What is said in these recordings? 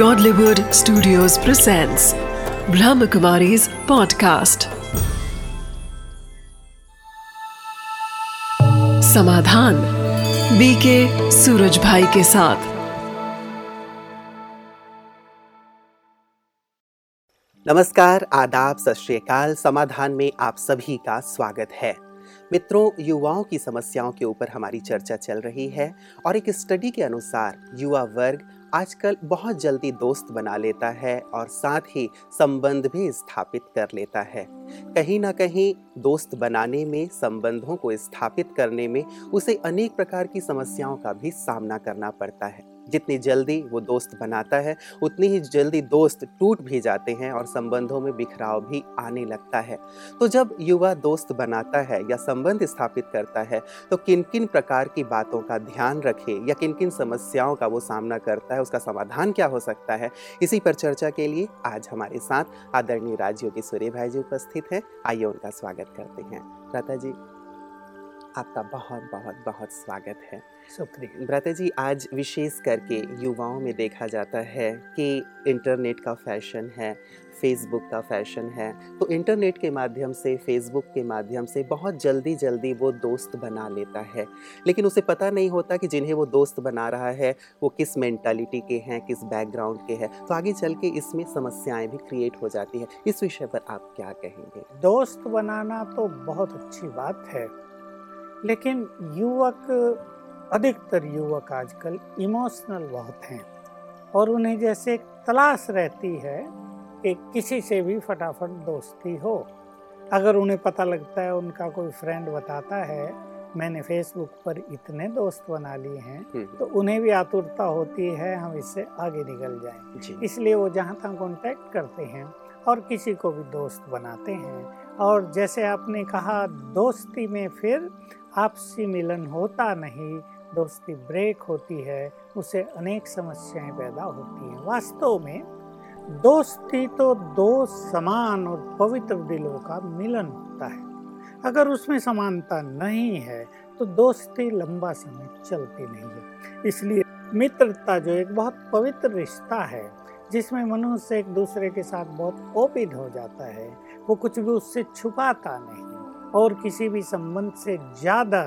Godlywood Studios presents Brahmakumari's podcast. समाधान BK Suraj भाई के साथ। नमस्कार, आदाब, सत श्रीकाल समाधान में आप सभी का स्वागत है। मित्रों, युवाओं की समस्याओं के ऊपर हमारी चर्चा चल रही है और एक स्टडी के अनुसार युवा वर्ग आजकल बहुत जल्दी दोस्त बना लेता है और साथ ही संबंध भी स्थापित कर लेता है। कहीं ना कहीं दोस्त बनाने में, संबंधों को स्थापित करने में उसे अनेक प्रकार की समस्याओं का भी सामना करना पड़ता है। जितनी जल्दी वो दोस्त बनाता है, उतनी ही जल्दी दोस्त टूट भी जाते हैं और संबंधों में बिखराव भी आने लगता है। तो जब युवा दोस्त बनाता है या संबंध स्थापित करता है तो किन किन प्रकार की बातों का ध्यान रखे या किन किन समस्याओं का वो सामना करता है, उसका समाधान क्या हो सकता है? इसी पर चर्चा के लिए आज हमारे साथ आदरणीय की सूर्य भाई जी उपस्थित हैं। आइए उनका स्वागत करते हैं। लता जी, आपका बहुत बहुत बहुत स्वागत है। जी, आज विशेष करके युवाओं में देखा जाता है कि इंटरनेट का फ़ैशन है, फेसबुक का फ़ैशन है तो इंटरनेट के माध्यम से, फेसबुक के माध्यम से बहुत जल्दी जल्दी वो दोस्त बना लेता है। लेकिन उसे पता नहीं होता कि जिन्हें वो दोस्त बना रहा है, वो किस मेंटालिटी के हैं, किस बैकग्राउंड के हैं तो आगे चल के इसमें समस्याएँ भी क्रिएट हो जाती है। इस विषय पर आप क्या कहेंगे? दोस्त बनाना तो बहुत अच्छी बात है, लेकिन युवक अधिकतर युवक आजकल इमोशनल बहुत हैं और उन्हें जैसे तलाश रहती है कि किसी से भी फटाफट दोस्ती हो। अगर उन्हें पता लगता है उनका कोई फ्रेंड बताता है मैंने फेसबुक पर इतने दोस्त बना लिए हैं हम्म। तो उन्हें भी आतुरता होती है हम इससे आगे निकल जाएँ। इसलिए वो जहाँ तक कॉन्टेक्ट करते हैं और किसी को भी दोस्त बनाते हैं। और जैसे आपने कहा दोस्ती में फिर आपसी मिलन होता नहीं दोस्ती ब्रेक होती है, उसे अनेक समस्याएँ पैदा होती हैं। वास्तव में दोस्ती तो दो समान और पवित्र दिलों का मिलन होता है। अगर उसमें समानता नहीं है तो दोस्ती लंबा समय चलती नहीं है। इसलिए मित्रता जो एक बहुत पवित्र रिश्ता है, जिसमें मनुष्य एक दूसरे के साथ बहुत ओपिन हो जाता है, वो कुछ भी उससे छुपाता नहीं। और किसी भी संबंध से ज़्यादा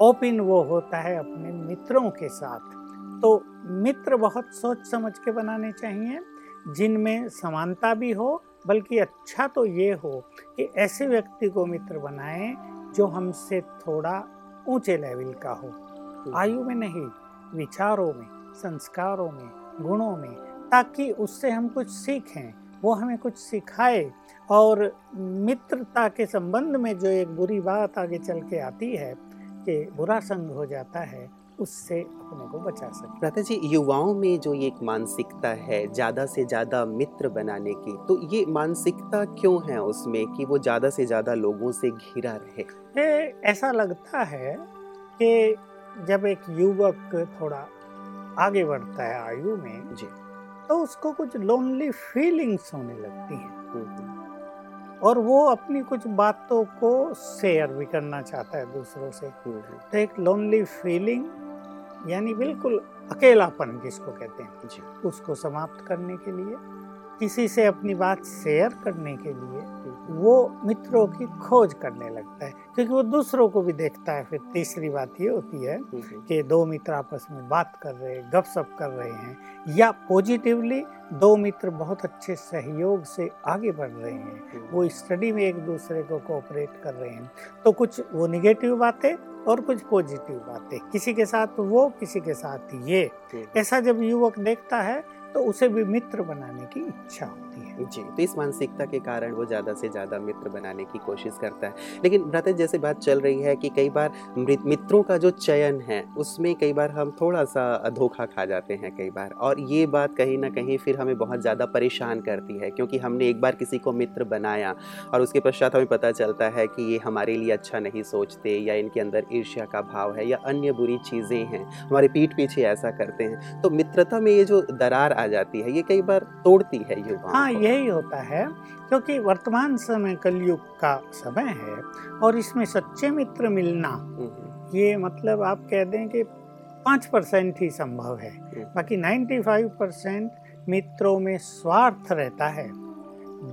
ओपिन वो होता है अपने मित्रों के साथ। तो मित्र बहुत सोच समझ के बनाने चाहिए जिनमें समानता भी हो बल्कि अच्छा तो ये हो कि ऐसे व्यक्ति को मित्र बनाएँ जो हमसे थोड़ा ऊँचे लेवल का हो। आयु में नहीं विचारों में संस्कारों में गुणों में ताकि उससे हम कुछ सीखें वो हमें कुछ सिखाए। और मित्रता के संबंध में जो एक बुरी बात आगे चल के आती है कि बुरा संग हो जाता है उससे अपने को बचा सकते प्राता जी युवाओं में जो ये एक मानसिकता है ज़्यादा से ज़्यादा मित्र बनाने की तो ये मानसिकता क्यों है उसमें कि वो ज़्यादा से ज़्यादा लोगों से घिरा रहे? ऐसा लगता है कि जब एक युवक थोड़ा आगे बढ़ता है आयु में जी। तो उसको कुछ लोनली फीलिंग्स होने लगती हैं। हम्म। और वो अपनी कुछ बातों को शेयर भी करना चाहता है दूसरों से हम्म। तो एक लोनली फीलिंग यानी बिल्कुल अकेलापन जिसको कहते हैं जी उसको समाप्त करने के लिए किसी से अपनी बात शेयर करने के लिए वो मित्रों की खोज करने लगता है क्योंकि वो दूसरों को भी देखता है। फिर तीसरी बात ये होती है कि दो मित्र आपस में बात कर रहे हैं गपशप कर रहे हैं या पॉजिटिवली दो मित्र बहुत अच्छे सहयोग से आगे बढ़ रहे हैं वो स्टडी में एक दूसरे को कोऑपरेट कर रहे हैं तो कुछ वो निगेटिव बातें और कुछ पॉजिटिव बातें किसी के साथ वो किसी के साथ ये। ऐसा जब युवक देखता है तो उसे भी मित्र बनाने की इच्छा होती है। जी तो इस मानसिकता के कारण वो ज़्यादा से ज़्यादा मित्र बनाने की कोशिश करता है। लेकिन भ्राता जैसे बात चल रही है कि कई बार मित्रों का जो चयन है उसमें कई बार हम थोड़ा सा धोखा खा जाते हैं कई बार। और ये बात कहीं ना कहीं फिर हमें बहुत ज़्यादा परेशान करती है क्योंकि हमने एक बार किसी को मित्र बनाया और उसके पश्चात हमें पता चलता है कि ये हमारे लिए अच्छा नहीं सोचते या इनके अंदर ईर्ष्या का भाव है या अन्य बुरी चीज़ें हैं हमारे पीठ पीछे ऐसा करते हैं। तो मित्रता में ये जो दरार आ जाती है ये कई बार तोड़ती है युवा हाँ यही होता है क्योंकि वर्तमान समय कलयुग का समय है और इसमें सच्चे मित्र मिलना हम्म। ये मतलब आप कह दें कि पाँच परसेंट ही संभव है हम्म। बाकी नाइन्टी फाइव परसेंट मित्रों में स्वार्थ रहता है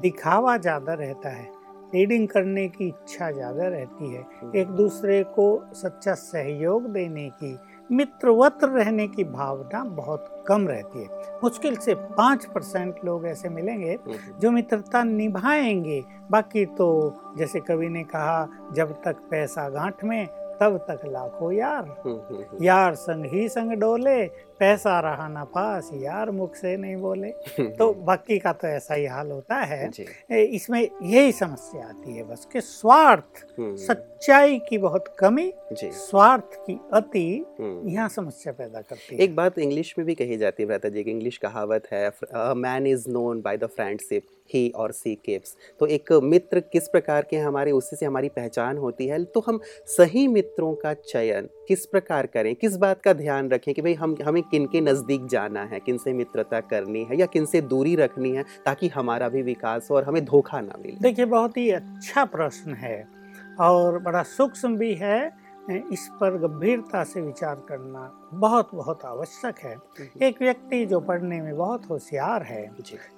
दिखावा ज़्यादा रहता है रीडिंग करने की इच्छा ज़्यादा रहती है एक दूसरे को सच्चा सहयोग देने की मित्रवत रहने की भावना बहुत कम रहती है। मुश्किल से पाँच परसेंट लोग ऐसे मिलेंगे जो मित्रता निभाएँगे। बाकी तो जैसे कवि ने कहा जब तक पैसा गांठ में तब तक लाखों यार। हम्म, हम्म, हम्म। यार संग ही संग डोले पैसा रहा ना पास यार मुख से नहीं बोले। तो बाकी का तो ऐसा ही हाल होता है। इसमें यही समस्या आती है बस कि स्वार्थ हम्म, सच्चाई की बहुत कमी स्वार्थ की अति हम्म। यहाँ समस्या पैदा करती है। एक बात इंग्लिश में भी कही जाती है भ्राता जी इंग्लिश कहावत है man is known by the friendship he और सी केप्स तो एक मित्र किस प्रकार के हमारे उसी से हमारी पहचान होती है। तो हम सही मित्रों का चयन किस प्रकार करें? किस बात का ध्यान रखें कि भाई हम हमें किन के नज़दीक जाना है किन से मित्रता करनी है या किन से दूरी रखनी है ताकि हमारा भी विकास हो और हमें धोखा ना मिले? देखिए बहुत ही अच्छा प्रश्न है। और बड़ा सूक्ष्म भी है इस पर गंभीरता से विचार करना बहुत बहुत आवश्यक है। एक व्यक्ति जो पढ़ने में बहुत होशियार है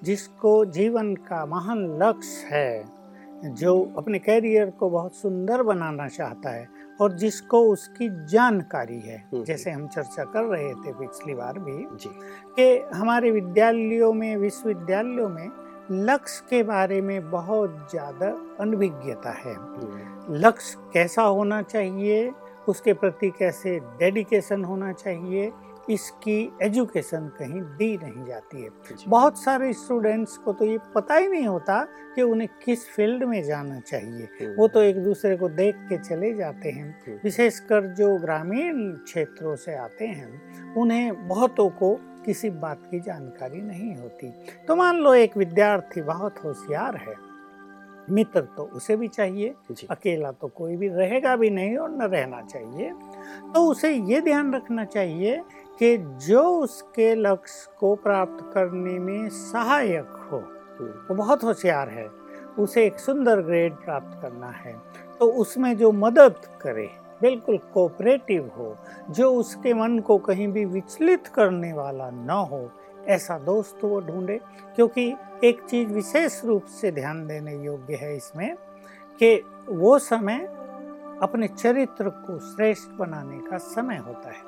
जिसको जीवन का महान लक्ष्य है जो अपने कैरियर को बहुत सुंदर बनाना चाहता है और जिसको उसकी जानकारी है हम्म। जैसे हम चर्चा कर रहे थे पिछली बार भी कि हमारे विद्यालयों में विश्वविद्यालयों में लक्ष्य के बारे में बहुत ज़्यादा अनभिज्ञता है। हम्म, लक्ष्य कैसा होना चाहिए उसके प्रति कैसे डेडिकेशन होना चाहिए इसकी एजुकेशन कहीं दी नहीं जाती है। बहुत सारे स्टूडेंट्स को तो ये पता ही नहीं होता कि उन्हें किस फ़ील्ड में जाना चाहिए। हम्म, वो तो एक दूसरे को देख के चले जाते हैं। हम्म, विशेषकर जो ग्रामीण क्षेत्रों से आते हैं उन्हें बहुतों को किसी बात की जानकारी नहीं होती। तो मान लो एक विद्यार्थी बहुत होशियार है। मित्र तो उसे भी चाहिए अकेला तो कोई भी रहेगा भी नहीं और न रहना चाहिए। तो उसे ये ध्यान रखना चाहिए कि जो उसके लक्ष्य को प्राप्त करने में सहायक हो वो बहुत होशियार है। उसे एक सुंदर ग्रेड प्राप्त करना है। तो उसमें जो मदद करे बिल्कुल कोऑपरेटिव हो, जो उसके मन को कहीं भी विचलित करने वाला न हो, ऐसा दोस्त वो ढूंढे। क्योंकि एक चीज़ विशेष रूप से ध्यान देने योग्य है इसमें कि वो समय अपने चरित्र को श्रेष्ठ बनाने का समय होता है।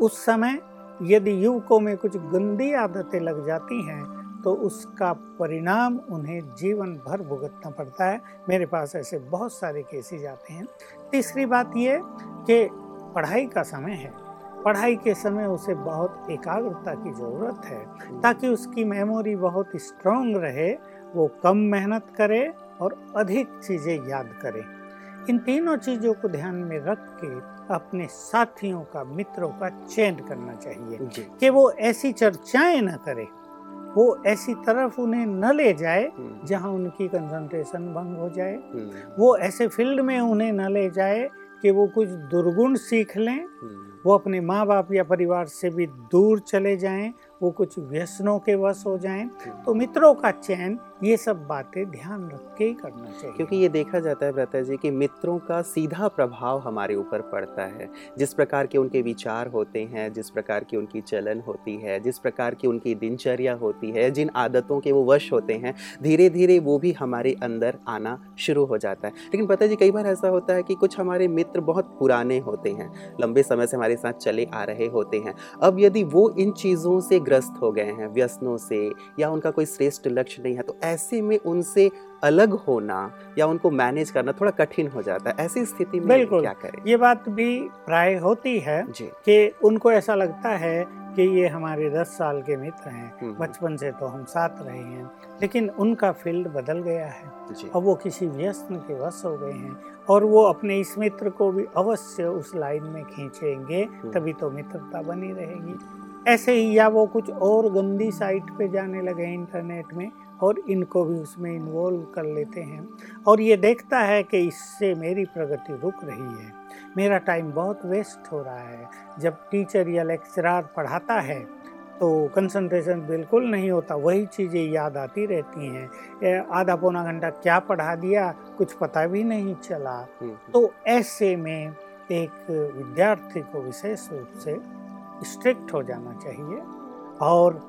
उस समय यदि युवकों में कुछ गंदी आदतें लग जाती हैं तो उसका परिणाम उन्हें जीवन भर भुगतना पड़ता है। मेरे पास ऐसे बहुत सारे केसेज आते हैं। तीसरी बात ये कि पढ़ाई का समय है। पढ़ाई के समय उसे बहुत एकाग्रता की ज़रूरत है ताकि उसकी मेमोरी बहुत स्ट्रांग रहे वो कम मेहनत करे और अधिक चीज़ें याद करे। इन तीनों चीज़ों को ध्यान में रख के अपने साथियों का मित्रों का चयन करना चाहिए कि वो ऐसी चर्चाएँ ना करे। वो ऐसी तरफ़ उन्हें न ले जाए जहाँ जहाँ उनकी कंसंट्रेशन भंग हो जाए। हम्म, वो ऐसे फ़ील्ड में उन्हें न ले जाए कि वो कुछ दुर्गुण सीख लें हम्म, वो अपने माँ बाप या परिवार से भी दूर चले जाएँ वो कुछ व्यसनों के वश हो जाएँ। तो मित्रों का चयन ये सब बातें ध्यान रख के ही करना चाहिए। क्योंकि ये देखा जाता है भ्राता जी कि मित्रों का सीधा प्रभाव हमारे ऊपर पड़ता है। जिस प्रकार के उनके विचार होते हैं जिस प्रकार की उनकी चलन होती है जिस प्रकार की उनकी दिनचर्या होती है जिन आदतों के वो वश होते हैं धीरे धीरे वो भी हमारे अंदर आना शुरू हो जाता है। लेकिन पता जी कई बार ऐसा होता है कि कुछ हमारे मित्र बहुत पुराने होते हैं लंबे समय से हमारे साथ चले आ रहे होते हैं। अब यदि वो इन चीज़ों से ग्रस्त हो गए हैं व्यसनों से या उनका कोई श्रेष्ठ लक्ष्य नहीं है तो ऐसे में उनसे अलग होना या उनको मैनेज करना थोड़ा कठिन हो जाता है। ऐसी स्थिति में बिल्कुल। क्या करें? ये बात भी प्राय होती है कि उनको ऐसा लगता है कि ये हमारे दस साल के मित्र हैं हम्म, बचपन से तो हम साथ रहे हैं लेकिन उनका फ़ील्ड बदल गया है अब वो किसी व्यसन के वश हो गए हैं और वो अपने इस मित्र को भी अवश्य उस लाइन में खींचेंगे तभी तो मित्रता बनी रहेगी। ऐसे ही या वो कुछ और गंदी साइट पे जाने लगे इंटरनेट में और इनको भी उसमें इन्वॉल्व कर लेते हैं। और ये देखता है कि इससे मेरी प्रगति रुक रही है। मेरा टाइम बहुत वेस्ट हो रहा है। जब टीचर या लेक्चरार पढ़ाता है तो कंसंट्रेशन बिल्कुल नहीं होता। वही चीज़ें याद आती रहती हैं। आधा पौना घंटा क्या पढ़ा दिया? कुछ पता भी नहीं चला। हम्म, तो ऐसे में एक विद्यार्थी को विशेष रूप से स्ट्रिक्ट हो जाना चाहिए। और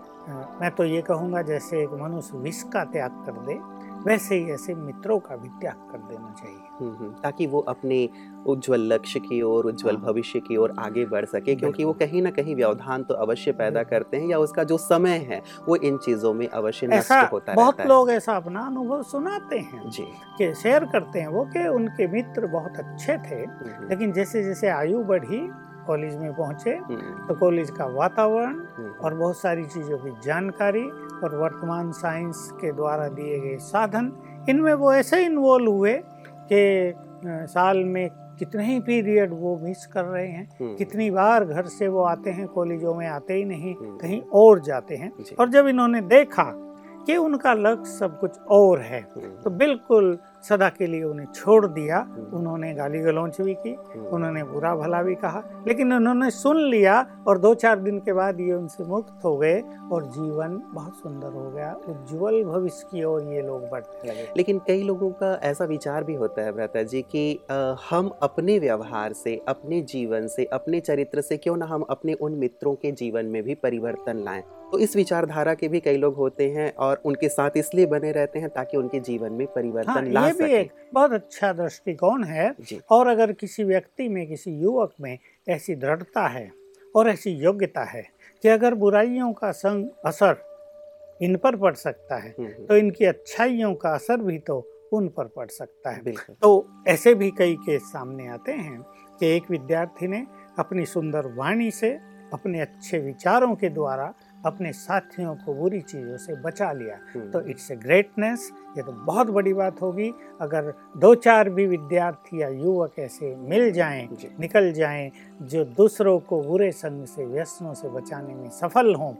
मैं तो ये कहूँगा जैसे एक मनुष्य विष का त्याग कर दे वैसे ही ऐसे मित्रों का भी त्याग कर देना चाहिए। हम्म, हम्म, ताकि वो अपने उज्जवल लक्ष्य की ओर उज्जवल हाँ। भविष्य की ओर आगे बढ़ सके क्योंकि वो कहीं ना कहीं व्यवधान तो अवश्य पैदा करते हैं या उसका जो समय है वो इन चीज़ों में अवश्य नष्ट होता बहुत रहता है। लोग ऐसा अपना अनुभव सुनाते हैं जी। कि शेयर करते हैं वो कि उनके मित्र बहुत अच्छे थे हम्म, लेकिन जैसे जैसे आयु बढ़ी कॉलेज में पहुँचे हम्म, तो कॉलेज का वातावरण हम्म, और बहुत सारी चीज़ों की जानकारी और वर्तमान साइंस के द्वारा दिए गए साधन इनमें वो ऐसे इन्वॉल्व हुए कि साल में कितने ही पीरियड वो मिस कर रहे हैं हम्म, कितनी बार घर से वो आते हैं कॉलेजों में आते ही नहीं। कहीं और जाते हैं। और जब इन्होंने देखा कि उनका लक्ष्य सब कुछ और है तो बिल्कुल सदा के लिए उन्हें छोड़ दिया। हम्म, उन्होंने गाली गलौच भी की हम्म, उन्होंने बुरा भला भी कहा। लेकिन उन्होंने सुन लिया और दो चार दिन के बाद ये उनसे मुक्त हो गए और जीवन बहुत सुंदर हो गया। उज्जवल भविष्य की ओर ये लोग बढ़ते लगे लेकिन कई लोगों का ऐसा विचार भी होता है भ्राता जी कि हम अपने व्यवहार से अपने जीवन से अपने चरित्र से क्यों ना हम अपने उन मित्रों के जीवन में भी परिवर्तन लाएँ? तो इस विचारधारा के भी कई लोग होते हैं और उनके साथ इसलिए बने रहते हैं ताकि उनके जीवन में परिवर्तन हाँ ला ये सके। भी एक बहुत अच्छा दृष्टिकोण है और अगर किसी व्यक्ति में किसी युवक में ऐसी दृढ़ता है और ऐसी योग्यता है कि अगर बुराइयों का संग असर इन पर पड़ सकता है हम्म, हम्म, तो इनकी अच्छाइयों का असर भी तो उन पर पड़ सकता है। बिल्कुल। तो ऐसे भी कई केस सामने आते हैं कि एक विद्यार्थी ने अपनी सुंदर वाणी से अपने अच्छे विचारों के द्वारा अपने साथियों को बुरी चीज़ों से बचा लिया। हम्म, तो इट्स ए ग्रेटनेस ये तो बहुत बड़ी बात होगी। अगर दो चार भी विद्यार्थी या युवक ऐसे मिल जाएँ निकल जाएँ जो दूसरों को बुरे संग से व्यसनों से बचाने में सफल हों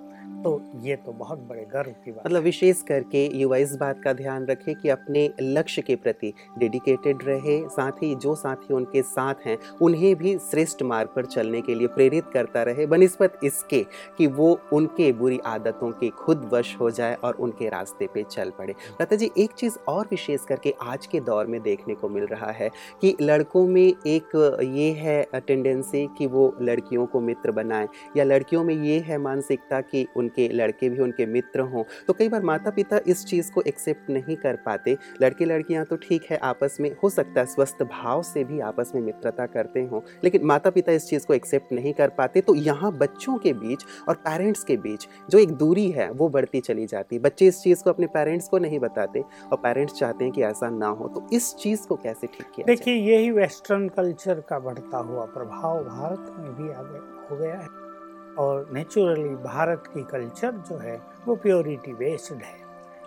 तो ये तो बहुत बड़े गर्व की बात मतलब विशेष करके युवा इस बात का ध्यान रखे कि अपने लक्ष्य के प्रति डेडिकेटेड रहे साथ ही जो साथी उनके साथ हैं उन्हें भी श्रेष्ठ मार्ग पर चलने के लिए प्रेरित करता रहे। बनिस्बत इसके कि वो उनके बुरी आदतों के खुद वश हो जाए और उनके रास्ते पे चल पड़े। लता जी एक चीज़ और विशेष करके आज के दौर में देखने को मिल रहा है कि लड़कों में एक ये है टेंडेंसी कि वो लड़कियों को मित्र बनाएँ या लड़कियों में ये है मानसिकता कि उनके लड़के भी उनके मित्र हों। तो कई बार माता पिता इस चीज़ को एक्सेप्ट नहीं कर पाते। लड़के लड़कियाँ तो ठीक है, आपस में हो सकता है स्वस्थ भाव से भी आपस में मित्रता करते हों, लेकिन माता पिता इस चीज़ को एक्सेप्ट नहीं कर पाते। तो यहाँ बच्चों के बीच और पेरेंट्स के बीच जो एक दूरी है, वो बढ़ती चली जाती। बच्चे इस चीज़ को अपने पेरेंट्स को नहीं बताते और पेरेंट्स चाहते हैं कि ऐसा ना हो। तो इस चीज़ को कैसे ठीक किया देखिए, यही वेस्टर्न कल्चर का बढ़ता हुआ प्रभाव भारत में भी आ गया हो गया है। और नेचुरली भारत की कल्चर जो है वो प्योरिटी बेस्ड है।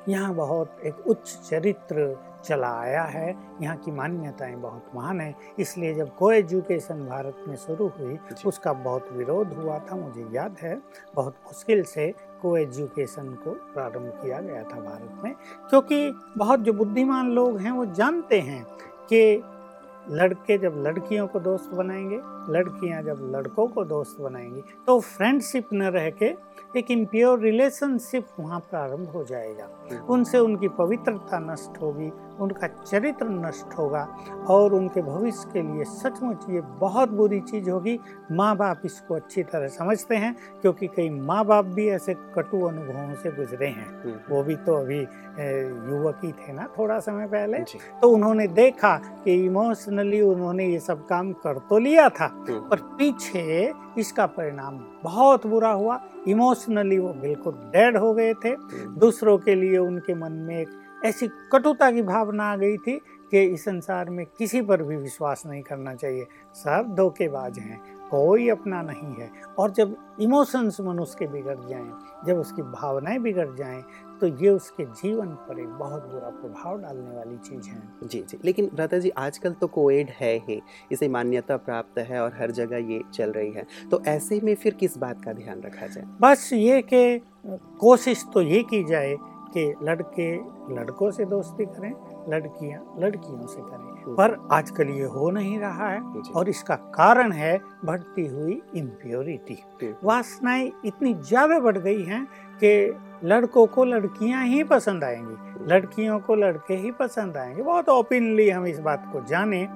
यहाँ बहुत एक उच्च चरित्र चला आया है। यहाँ की मान्यताएँ बहुत महान है। इसलिए जब को एजुकेशन भारत में शुरू हुई उसका बहुत विरोध हुआ था मुझे याद है। बहुत मुश्किल से को एजुकेशन को प्रारंभ किया गया था भारत में। क्योंकि बहुत जो बुद्धिमान लोग हैं वो जानते हैं कि लड़के जब लड़कियों को दोस्त बनाएँगे लड़कियाँ जब लड़कों को दोस्त बनाएँगी तो फ्रेंडशिप न रह के एक इम्प्योर रिलेशनशिप वहाँ प्रारंभ हो जाएगा। उनसे उनकी पवित्रता नष्ट होगी उनका चरित्र नष्ट होगा और उनके भविष्य के लिए सचमुच ये बहुत बुरी चीज़ होगी। माँ बाप इसको अच्छी तरह समझते हैं क्योंकि कई माँ बाप भी ऐसे कटु अनुभवों से गुजरे हैं। हम्म, वो भी तो अभी युवक ही थे ना थोड़ा समय पहले। तो उन्होंने देखा कि इमोशनली उन्होंने ये सब काम कर तो लिया था हम्म, पर पीछे इसका परिणाम बहुत बुरा हुआ। इमोशनली वो बिल्कुल डेड हो गए थे। हम्म, दूसरों के लिए उनके मन में एक ऐसी कटुता की भावना आ गई थी कि इस संसार में किसी पर भी विश्वास नहीं करना चाहिए। सब धोखेबाज हैं कोई अपना नहीं है। और जब इमोशंस मनुष्य के बिगड़ जाएँ जब उसकी भावनाएँ बिगड़ जाएँ तो ये उसके जीवन पर एक बहुत बुरा प्रभाव डालने वाली चीज़ है। जी जी। लेकिन भ्राता जी आजकल तो कोएड है ही इसे मान्यता प्राप्त है और हर जगह ये चल रही है। तो ऐसे में फिर किस बात का ध्यान रखा जाए? बस ये कि कोशिश तो ये की जाए कि लड़के लड़कों से दोस्ती करें लड़कियाँ लड़कियों से करें। पर आजकल ये हो नहीं रहा है और इसका कारण है बढ़ती हुई इम्प्योरिटी वासनाएँ इतनी ज़्यादा बढ़ गई हैं कि लड़कों को लड़कियाँ ही पसंद आएँगी। लड़कियों को लड़के ही पसंद आएँगे। बहुत ओपनली हम इस बात को जाने। आ,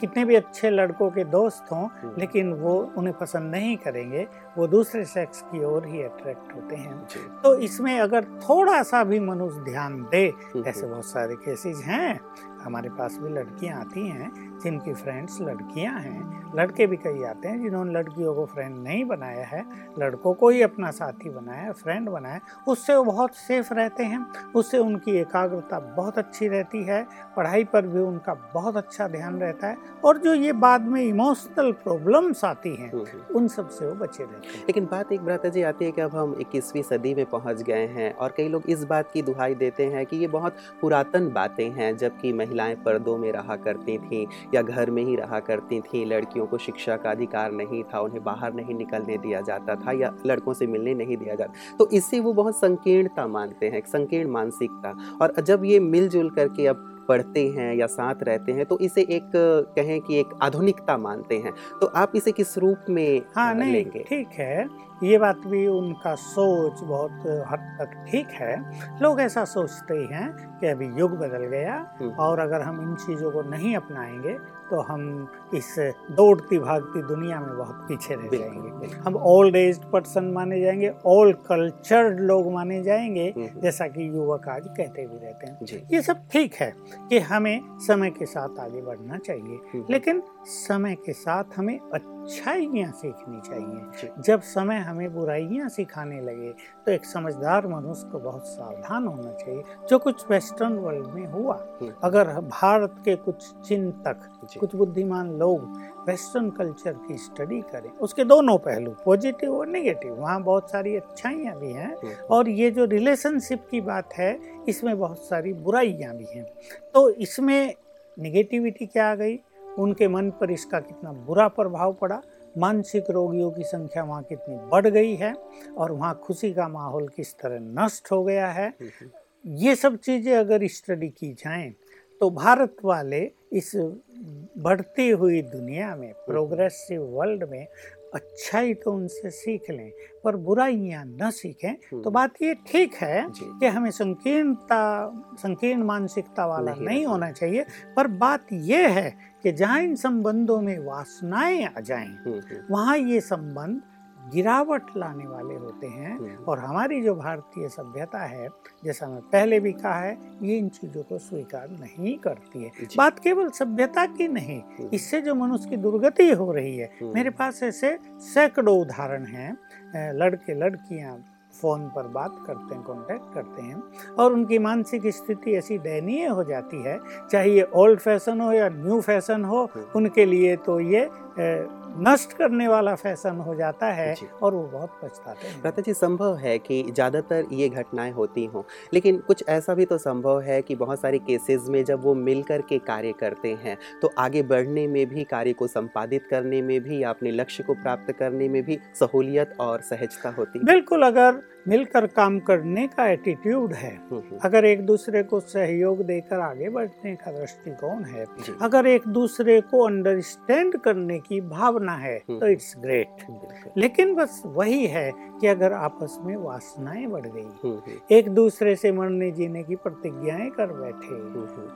कितने भी अच्छे लड़कों के दोस्त हों लेकिन वो उन्हें पसंद नहीं करेंगे वो दूसरे सेक्स की ओर ही अट्रैक्ट होते हैं। तो इसमें अगर थोड़ा सा भी मनुष्य ध्यान दे ऐसे बहुत सारे केसेज हैं। हमारे पास भी लड़कियाँ आती हैं जिनकी फ्रेंड्स लड़कियाँ हैं। लड़के भी कई आते हैं जिन्होंने लड़कियों को फ्रेंड नहीं बनाया है। लड़कों को ही अपना साथी बनाया फ्रेंड बनाया। उससे वो बहुत सेफ़ रहते हैं। उससे उनकी एकाग्रता बहुत अच्छी रहती है पढ़ाई पर भी उनका बहुत अच्छा ध्यान रहता है और जो ये बाद में इमोशनल प्रॉब्लम्स आती हैं हम्म, हम्म। उन सबसे वो बचे रहते हैं लेकिन बात एक भ्राता जी आती है कि अब हम इक्कीसवीं सदी में पहुँच गए हैं और कई लोग इस बात की दुहाई देते हैं कि ये बहुत पुरातन बातें हैं जबकि महिलाएँ पर्दों में रहा करती थीं या घर में ही रहा करती थीं लड़कियों को शिक्षा का अधिकार नहीं था उन्हें बाहर नहीं निकलने दिया जाता था या लड़कों से मिलने नहीं दिया जाता तो इससे वो बहुत संकीर्णता मानते हैं संकीर्ण मानसिकता और जब ये मिलजुल करके अब पढ़ते हैं या साथ रहते हैं तो इसे एक कहें कि एक आधुनिकता मानते हैं। तो आप इसे किस रूप में हाँ नहीं ठीक है। ये बात भी उनका सोच बहुत हद तक ठीक है। लोग ऐसा सोचते हैं कि अभी युग बदल गया। और अगर हम इन चीज़ों को नहीं अपनाएँगे तो हम इस दौड़ती भागती दुनिया में बहुत पीछे रह जाएँगे। हम ओल्ड एज पर्सन माने जाएँगे ओल्ड कल्चर्ड लोग माने जाएँगे हम्म, हम्म। जैसा कि युवक आज कहते भी रहते हैं। ये सब ठीक है कि हमें समय के साथ आगे बढ़ना चाहिए हम्म, लेकिन समय के साथ हमें अच्छाइयाँ सीखनी चाहिए। जब समय हमें बुराइयाँ सिखाने लगे तो एक समझदार मनुष्य को बहुत सावधान होना चाहिए जो कुछ वेस्टर्न वर्ल्ड में हुआ। अगर भारत के कुछ चिंतक कुछ बुद्धिमान लोग वेस्टर्न कल्चर की स्टडी करें उसके दोनों पहलू पॉजिटिव और नेगेटिव वहाँ बहुत सारी अच्छाइयाँ भी हैं। और ये जो रिलेशनशिप की बात है इसमें बहुत सारी बुराइयाँ भी हैं। तो इसमें निगेटिविटी क्या आ गई? उनके मन पर इसका कितना बुरा प्रभाव पड़ा मानसिक रोगियों की संख्या वहाँ कितनी बढ़ गई है और वहाँ खुशी का माहौल किस तरह नष्ट हो गया है। ये सब चीज़ें अगर स्टडी की जाएँ तो भारत वाले इस बढ़ती हुई दुनिया में प्रोग्रेसिव वर्ल्ड में अच्छाई तो उनसे सीख लें पर बुराइयाँ न सीखें तो हम्म। बात ये ठीक है कि हमें संकीर्णता संकीर्ण मानसिकता वाला नहीं, नहीं होना चाहिए पर बात यह है कि जहाँ इन संबंधों में वासनाएँ आ जाएँ हम्म, हम्म। वहाँ ये संबंध गिरावट लाने वाले होते हैं हम्म। और हमारी जो भारतीय सभ्यता है जैसा मैं पहले भी कहा है ये इन चीज़ों को स्वीकार नहीं करती है बात केवल सभ्यता की नहीं हम्म। इससे जो मनुष्य की दुर्गति हो रही है हम्म। मेरे पास ऐसे सैकड़ों उदाहरण हैं लड़के लड़कियाँ फ़ोन पर बात करते हैं कांटेक्ट करते हैं और उनकी मानसिक स्थिति ऐसी दयनीय हो जाती है चाहे ये ओल्ड फ़ैशन हो या न्यू फ़ैशन हो उनके लिए तो ये नष्ट करने वाला फ़ैशन हो जाता है और वो बहुत पछताते हैं। प्रता जी संभव है कि ज़्यादातर ये घटनाएँ होती हों लेकिन कुछ ऐसा भी तो संभव है कि बहुत सारे केसेस में जब वो मिल कर के कार्य करते हैं तो आगे बढ़ने में भी कार्य को संपादित करने में भी या अपने लक्ष्य को प्राप्त करने में भी सहूलियत और सहजता होती है? बिल्कुल अगर मिलकर काम करने का एटीट्यूड है। हम्म, हम्म। अगर एक दूसरे को सहयोग देकर आगे बढ़ने का दृष्टिकोण है अगर एक दूसरे को अंडरस्टैंड करने की भावना है हम्म, तो इट्स ग्रेट लेकिन बस वही है कि अगर आपस में वासनाएँ बढ़ गई एक दूसरे से मरने जीने की प्रतिज्ञाएँ कर बैठे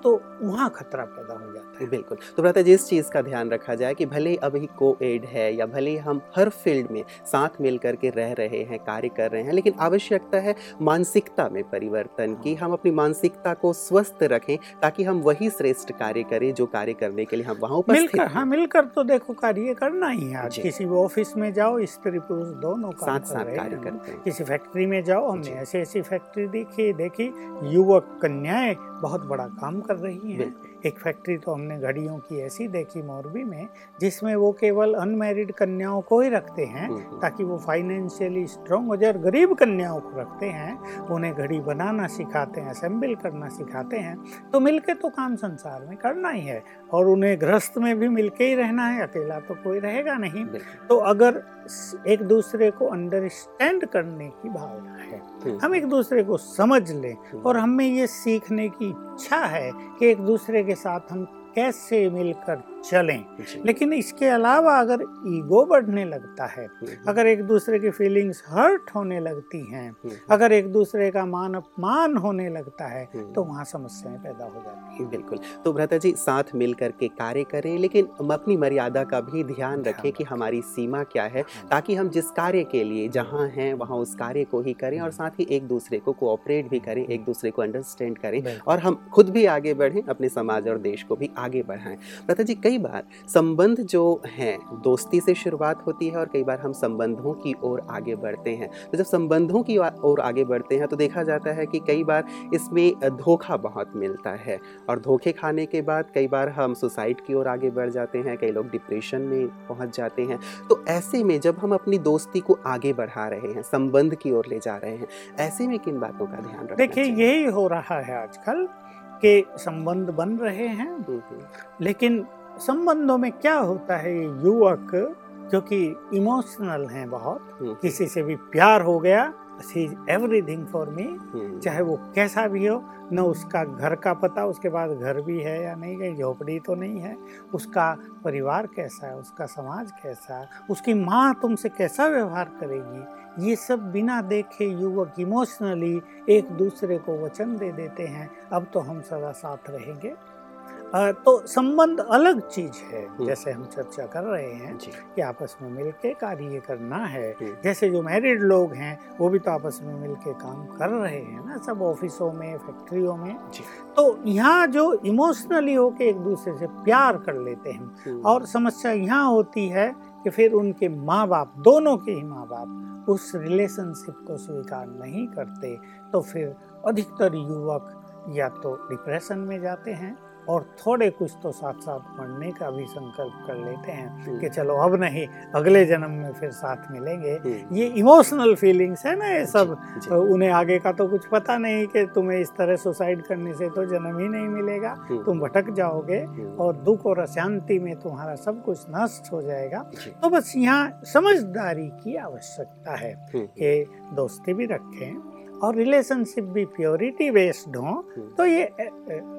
तो वहाँ खतरा पैदा हो जाता है। बिल्कुल। तो भ्राता जिस चीज़ का ध्यान रखा जाए कि भले अभी को एड है या भले हम हर फ़ील्ड में साथ मिल करके रह रहे हैं कार्य कर रहे हैं लेकिन आवश्यकता है मानसिकता में परिवर्तन की। हम अपनी मानसिकता को स्वस्थ रखें ताकि हम वही श्रेष्ठ कार्य करें जो कार्य करने के लिए हम वहाँ मिलकर हाँ। मिलकर तो देखो कार्य करना ही है। किसी भी ऑफ़िस में जाओ स्त्री पुरुष दोनों साथ साथ कार्य करते हैं। किसी फैक्ट्री में जाओ हमने ऐसी ऐसी फैक्ट्री देखी देखी युवक कन्याएँ बहुत बड़ा काम कर रही हैं। एक फैक्ट्री तो हमने घड़ियों की ऐसी देखी मोरबी में जिसमें वो केवल अनमेरिड कन्याओं को ही रखते हैं हम्म, हम्म। ताकि वो फाइनेंशियली स्ट्रॉन्ग हो जाए और गरीब कन्याओं को रखते हैं उन्हें घड़ी बनाना सिखाते हैं असेंबल करना सिखाते हैं तो मिलके तो काम संसार में करना ही है और उन्हें गृहस्थ में भी मिलके ही रहना है अकेला तो कोई रहेगा नहीं तो अगर एक दूसरे को अंडरस्टैंड करने की भावना है हम्म। हम एक दूसरे को समझ लें और हमें ये सीखने की इच्छा है कि एक दूसरे के साथ हम कैसे मिलकर चलें। लेकिन इसके अलावा अगर ईगो बढ़ने लगता है हम्म, अगर एक दूसरे की फीलिंग्स हर्ट होने लगती हैं हम्म, अगर एक दूसरे का मान अपमान होने लगता है हम्म। तो वहाँ समस्याएँ पैदा हो जाती हैं। बिल्कुल। तो भ्रता जी साथ मिल करके कार्य करें लेकिन हम अपनी मर्यादा का भी ध्यान रखें कि हमारी सीमा क्या है हाँ। ताकि हम जिस कार्य के लिए जहाँ हैं वहाँ उस कार्य को ही करें और साथ ही एक दूसरे को कोऑपरेट भी करें एक दूसरे को अंडरस्टैंड करें और हम खुद भी आगे बढ़ें अपने समाज और देश को भी आगे बढ़ाएँ। भ्रता जी कई बार संबंध जो हैं दोस्ती से शुरुआत होती है और कई बार हम संबंधों की ओर आगे बढ़ते हैं। तो जब संबंधों की ओर आगे बढ़ते हैं तो देखा जाता है कि कई बार इसमें धोखा बहुत मिलता है और धोखे खाने के बाद कई बार हम सुसाइड की ओर आगे बढ़ जाते हैं कई लोग डिप्रेशन में पहुँच जाते हैं। तो ऐसे में जब हम अपनी दोस्ती को आगे बढ़ा रहे हैं संबंध की ओर ले जा रहे हैं ऐसे में किन बातों का ध्यान रखना देखिए यही हो रहा है आजकल के संबंध बन रहे हैं हम्म, हम्म, लेकिन संबंधों में क्या होता है ये युवक क्योंकि इमोशनल हैं बहुत हम्म, किसी से भी प्यार हो गया सी एवरीथिंग फॉर मी हम्म, चाहे वो कैसा भी हो न उसका घर का पता उसके बाद घर भी है या नहीं कहीं झोपड़ी तो नहीं है उसका परिवार कैसा है उसका समाज कैसा है उसकी माँ तुमसे कैसा व्यवहार करेगी ये सब बिना देखे युवक इमोशनली एक दूसरे को वचन दे देते हैं अब तो हम सदा साथ रहेंगे। तो संबंध अलग चीज़ है जैसे हम चर्चा कर रहे हैं कि आपस में मिलके कार्य करना है। हम्म। जैसे जो मैरिड लोग हैं वो भी तो आपस में मिलके काम कर रहे हैं ना सब ऑफिसों में फैक्ट्रियों में। तो यहाँ जो इमोशनली होके एक दूसरे से प्यार कर लेते हैं हम्म, और समस्या यहाँ होती है कि फिर उनके माँ बाप दोनों के ही माँ बाप उस रिलेशनशिप को स्वीकार नहीं करते तो फिर अधिकतर युवक या तो डिप्रेशन में जाते हैं और थोड़े कुछ तो साथ साथ पढ़ने का भी संकल्प कर लेते हैं हम्म, कि चलो अब नहीं अगले जन्म में फिर साथ मिलेंगे। हम्म, ये इमोशनल फीलिंग्स है ना ये सब। उन्हें आगे का तो कुछ पता नहीं कि तुम्हें इस तरह सुसाइड करने से तो जन्म ही नहीं मिलेगा। हम्म, तुम भटक जाओगे और दुख और अशांति में तुम्हारा सब कुछ नष्ट हो जाएगा। तो बस यहाँ समझदारी की आवश्यकता है कि दोस्ती भी रखें। और रिलेशनशिप भी प्योरिटी बेस्ड हो तो ये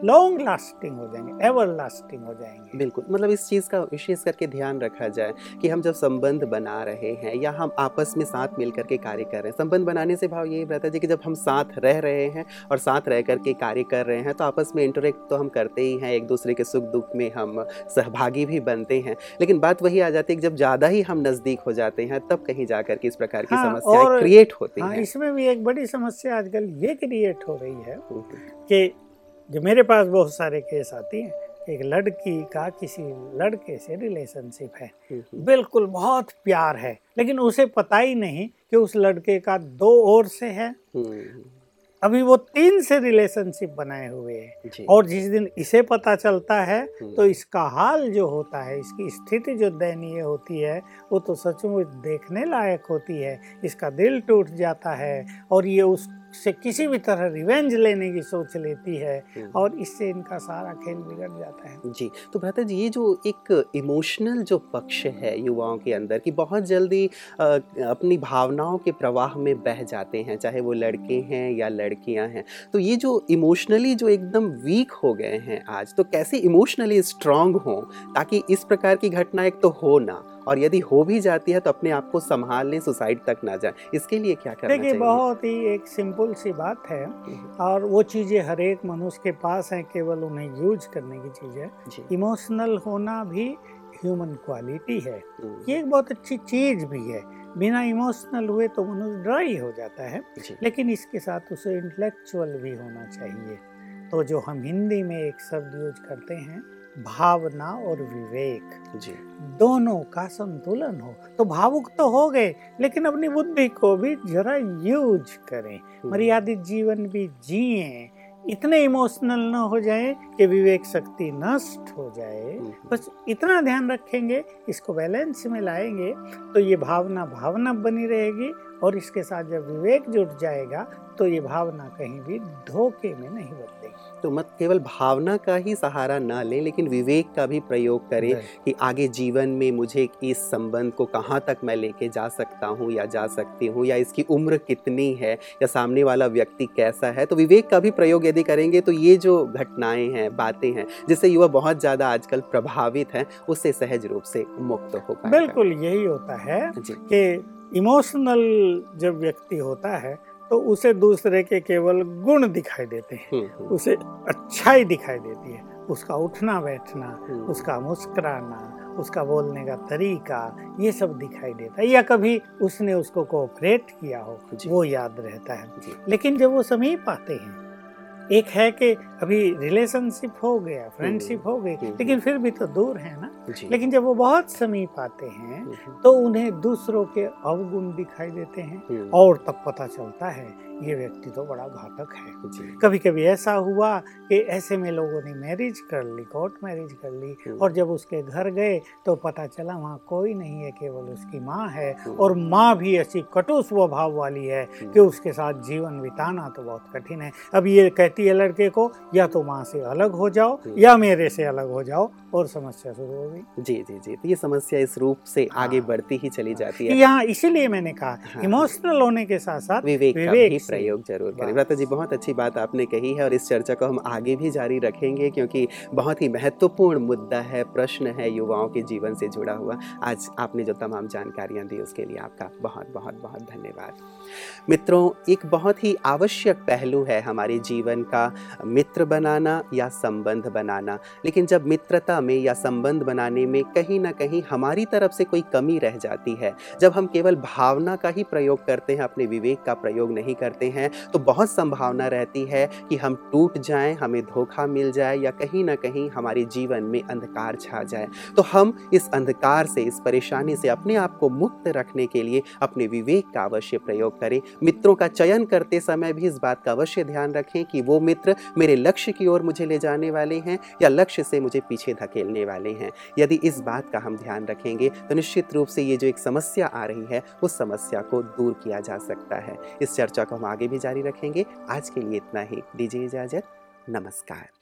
लॉन्ग लास्टिंग हो जाएँगे एवर लास्टिंग हो जाएँगे। बिल्कुल मतलब इस चीज़ का विशेष करके ध्यान रखा जाए कि हम जब संबंध बना रहे हैं या हम आपस में साथ मिल करके कार्य कर रहे हैं संबंध बनाने से भाव यही रहता है कि जब हम साथ रह रहे हैं और साथ रह करके कार्य कर रहे हैं तो आपस में इंटरेक्ट तो हम करते ही हैं एक दूसरे के सुख दुख में हम सहभागी भी बनते हैं। लेकिन बात वही आ जाती है कि जब ज़्यादा ही हम नज़दीक हो जाते हैं तब कहीं जा करके इस प्रकार की हाँ, समस्याएँ क्रिएट होती हाँ हैं। इसमें भी एक बड़ी समस्या आजकल ये क्रिएट हो रही है कि जो मेरे पास बहुत सारे केस आती हैं एक लड़की का किसी लड़के से रिलेशनशिप है। हम्म, बिल्कुल बहुत प्यार है लेकिन उसे पता ही नहीं कि उस लड़के का दो और से है। हम्म, अभी वो तीन से रिलेशनशिप बनाए हुए हैं। और जिस दिन इसे पता चलता है हम्म, तो इसका हाल जो होता है इसकी स्थिति जो दयनीय होती है वो तो सचमुच देखने लायक होती है। इसका दिल टूट जाता है और ये उससे किसी भी तरह रिवेंज लेने की सोच लेती है हम्म। और इससे इनका सारा खेल बिगड़ जाता है जी तो भ्राता जी ये जो एक इमोशनल जो पक्ष है युवाओं के अंदर कि बहुत जल्दी अपनी भावनाओं के प्रवाह में बह जाते हैं चाहे वो लड़के हैं या लड़कियाँ हैं तो ये जो इमोशनली जो एकदम वीक हो गए हैं आज तो कैसे इमोशनली स्ट्रांग हों ताकि इस प्रकार की घटना एक तो हो ना और यदि हो भी जाती है तो अपने आप को संभाल लें सुसाइड तक ना जाए। इसके लिए क्या करना देखिए बहुत ही एक सिंपल सी बात है और वो चीज़ें हर एक मनुष्य के पास हैं केवल उन्हें यूज़ करने की चीज़ है। इमोशनल होना भी ह्यूमन क्वालिटी है। हम्म, ये एक बहुत अच्छी चीज़ भी है। बिना इमोशनल हुए तो मनुष्य ड्राई हो जाता है लेकिन इसके साथ उसे इंटेलेक्चुअल भी होना चाहिए। तो जो हम हिंदी में एक शब्द यूज़ करते हैं भावना और विवेक। जी। दोनों का संतुलन हो। तो भावुक तो हो गए लेकिन अपनी बुद्धि को भी जरा यूज़ करें। हम्म, मर्यादित जीवन भी जिए। इतने इमोशनल न हो जाए कि विवेक शक्ति नष्ट हो जाए। हम्म, बस इतना ध्यान रखेंगे इसको बैलेंस में लाएँगे तो ये भावना भावना बनी रहेगी और इसके साथ जब विवेक जुट जाएगा तो ये भावना कहीं भी धोखे में नहीं बदलेगी तो मत केवल भावना का ही सहारा ना लें लेकिन विवेक का भी प्रयोग करें कि आगे जीवन में मुझे इस संबंध को कहाँ तक मैं लेके जा सकता हूँ या जा सकती हूँ या इसकी उम्र कितनी है या सामने वाला व्यक्ति कैसा है। तो विवेक का भी प्रयोग यदि करेंगे तो ये जो घटनाएँ हैं बातें हैं जिससे युवा बहुत ज़्यादा आजकल प्रभावित हैं उससे सहज रूप से मुक्त हो पाए बिल्कुल यही होता है कि इमोशनल जब व्यक्ति होता है तो उसे दूसरे के केवल गुण दिखाई देते हैं। हम्म, हम्म। उसे अच्छाई दिखाई देती है। उसका उठना बैठना हम्म। उसका मुस्कराना उसका बोलने का तरीका ये सब दिखाई देता है। या कभी उसने उसको कोऑपरेट किया हो वो याद रहता है। लेकिन जब वो समीप आते हैं एक है कि अभी रिलेशनशिप हो गया फ्रेंडशिप हो गई लेकिन फिर भी तो दूर है ना? लेकिन जब वो बहुत समीप आते हैं तो उन्हें दूसरों के अवगुण दिखाई देते हैं और तब पता चलता है ये व्यक्ति तो बड़ा घातक है। कभी कभी ऐसा हुआ कि ऐसे में लोगों ने मैरिज कर ली कोर्ट मैरिज कर ली। और जब उसके घर गए तो पता चला वहाँ कोई नहीं है केवल उसकी माँ है। और माँ भी ऐसी कटु स्वभाव वाली है। कि उसके साथ जीवन बिताना तो बहुत कठिन है। अब ये कहती है लड़के को या तो माँ से अलग हो जाओ या मेरे से अलग हो जाओ और समस्या शुरू हो गई। जी जी जी। तो ये समस्या इस रूप से हाँ, आगे बढ़ती ही चली जाती है। यहाँ इसीलिए मैंने कहा हाँ, इमोशनल होने के साथ साथ विवेक, विवेक प्रयोग ज़रूर करें। व्रत जी बहुत अच्छी बात आपने कही है और इस चर्चा को हम आगे भी जारी रखेंगे क्योंकि बहुत ही महत्वपूर्ण मुद्दा है प्रश्न है युवाओं के जीवन से जुड़ा हुआ। आज आपने जो तमाम जानकारियाँ दी उसके लिए आपका बहुत बहुत बहुत धन्यवाद। मित्रों एक बहुत ही आवश्यक पहलू है हमारे जीवन का मित्र बनाना या संबंध बनाना। लेकिन जब मित्रता में या संबंध बनाने में कहीं ना कहीं हमारी तरफ़ से कोई कमी रह जाती है जब हम केवल भावना का ही प्रयोग करते हैं अपने विवेक का प्रयोग नहीं करते हैं तो बहुत संभावना रहती है कि हम टूट जाएँ, हमें धोखा मिल जाए या कहीं ना कहीं हमारे जीवन में अंधकार छा जाए। तो हम इस अंधकार से, इस परेशानी से अपने आप को मुक्त रखने के लिए अपने विवेक का अवश्य प्रयोग करें। मित्रों का चयन करते समय भी इस बात का अवश्य ध्यान रखें कि वो मित्र मेरे लक्ष्य की ओर मुझे ले जाने वाले हैं या लक्ष्य से मुझे पीछे धकेलने वाले हैं। यदि इस बात का हम ध्यान रखेंगे तो निश्चित रूप से ये जो एक समस्या आ रही है, उस समस्या को दूर किया जा सकता है। इस चर्चा को हम आगे भी जारी रखेंगे। आज के लिए इतना ही। दीजिए इजाज़त। नमस्कार।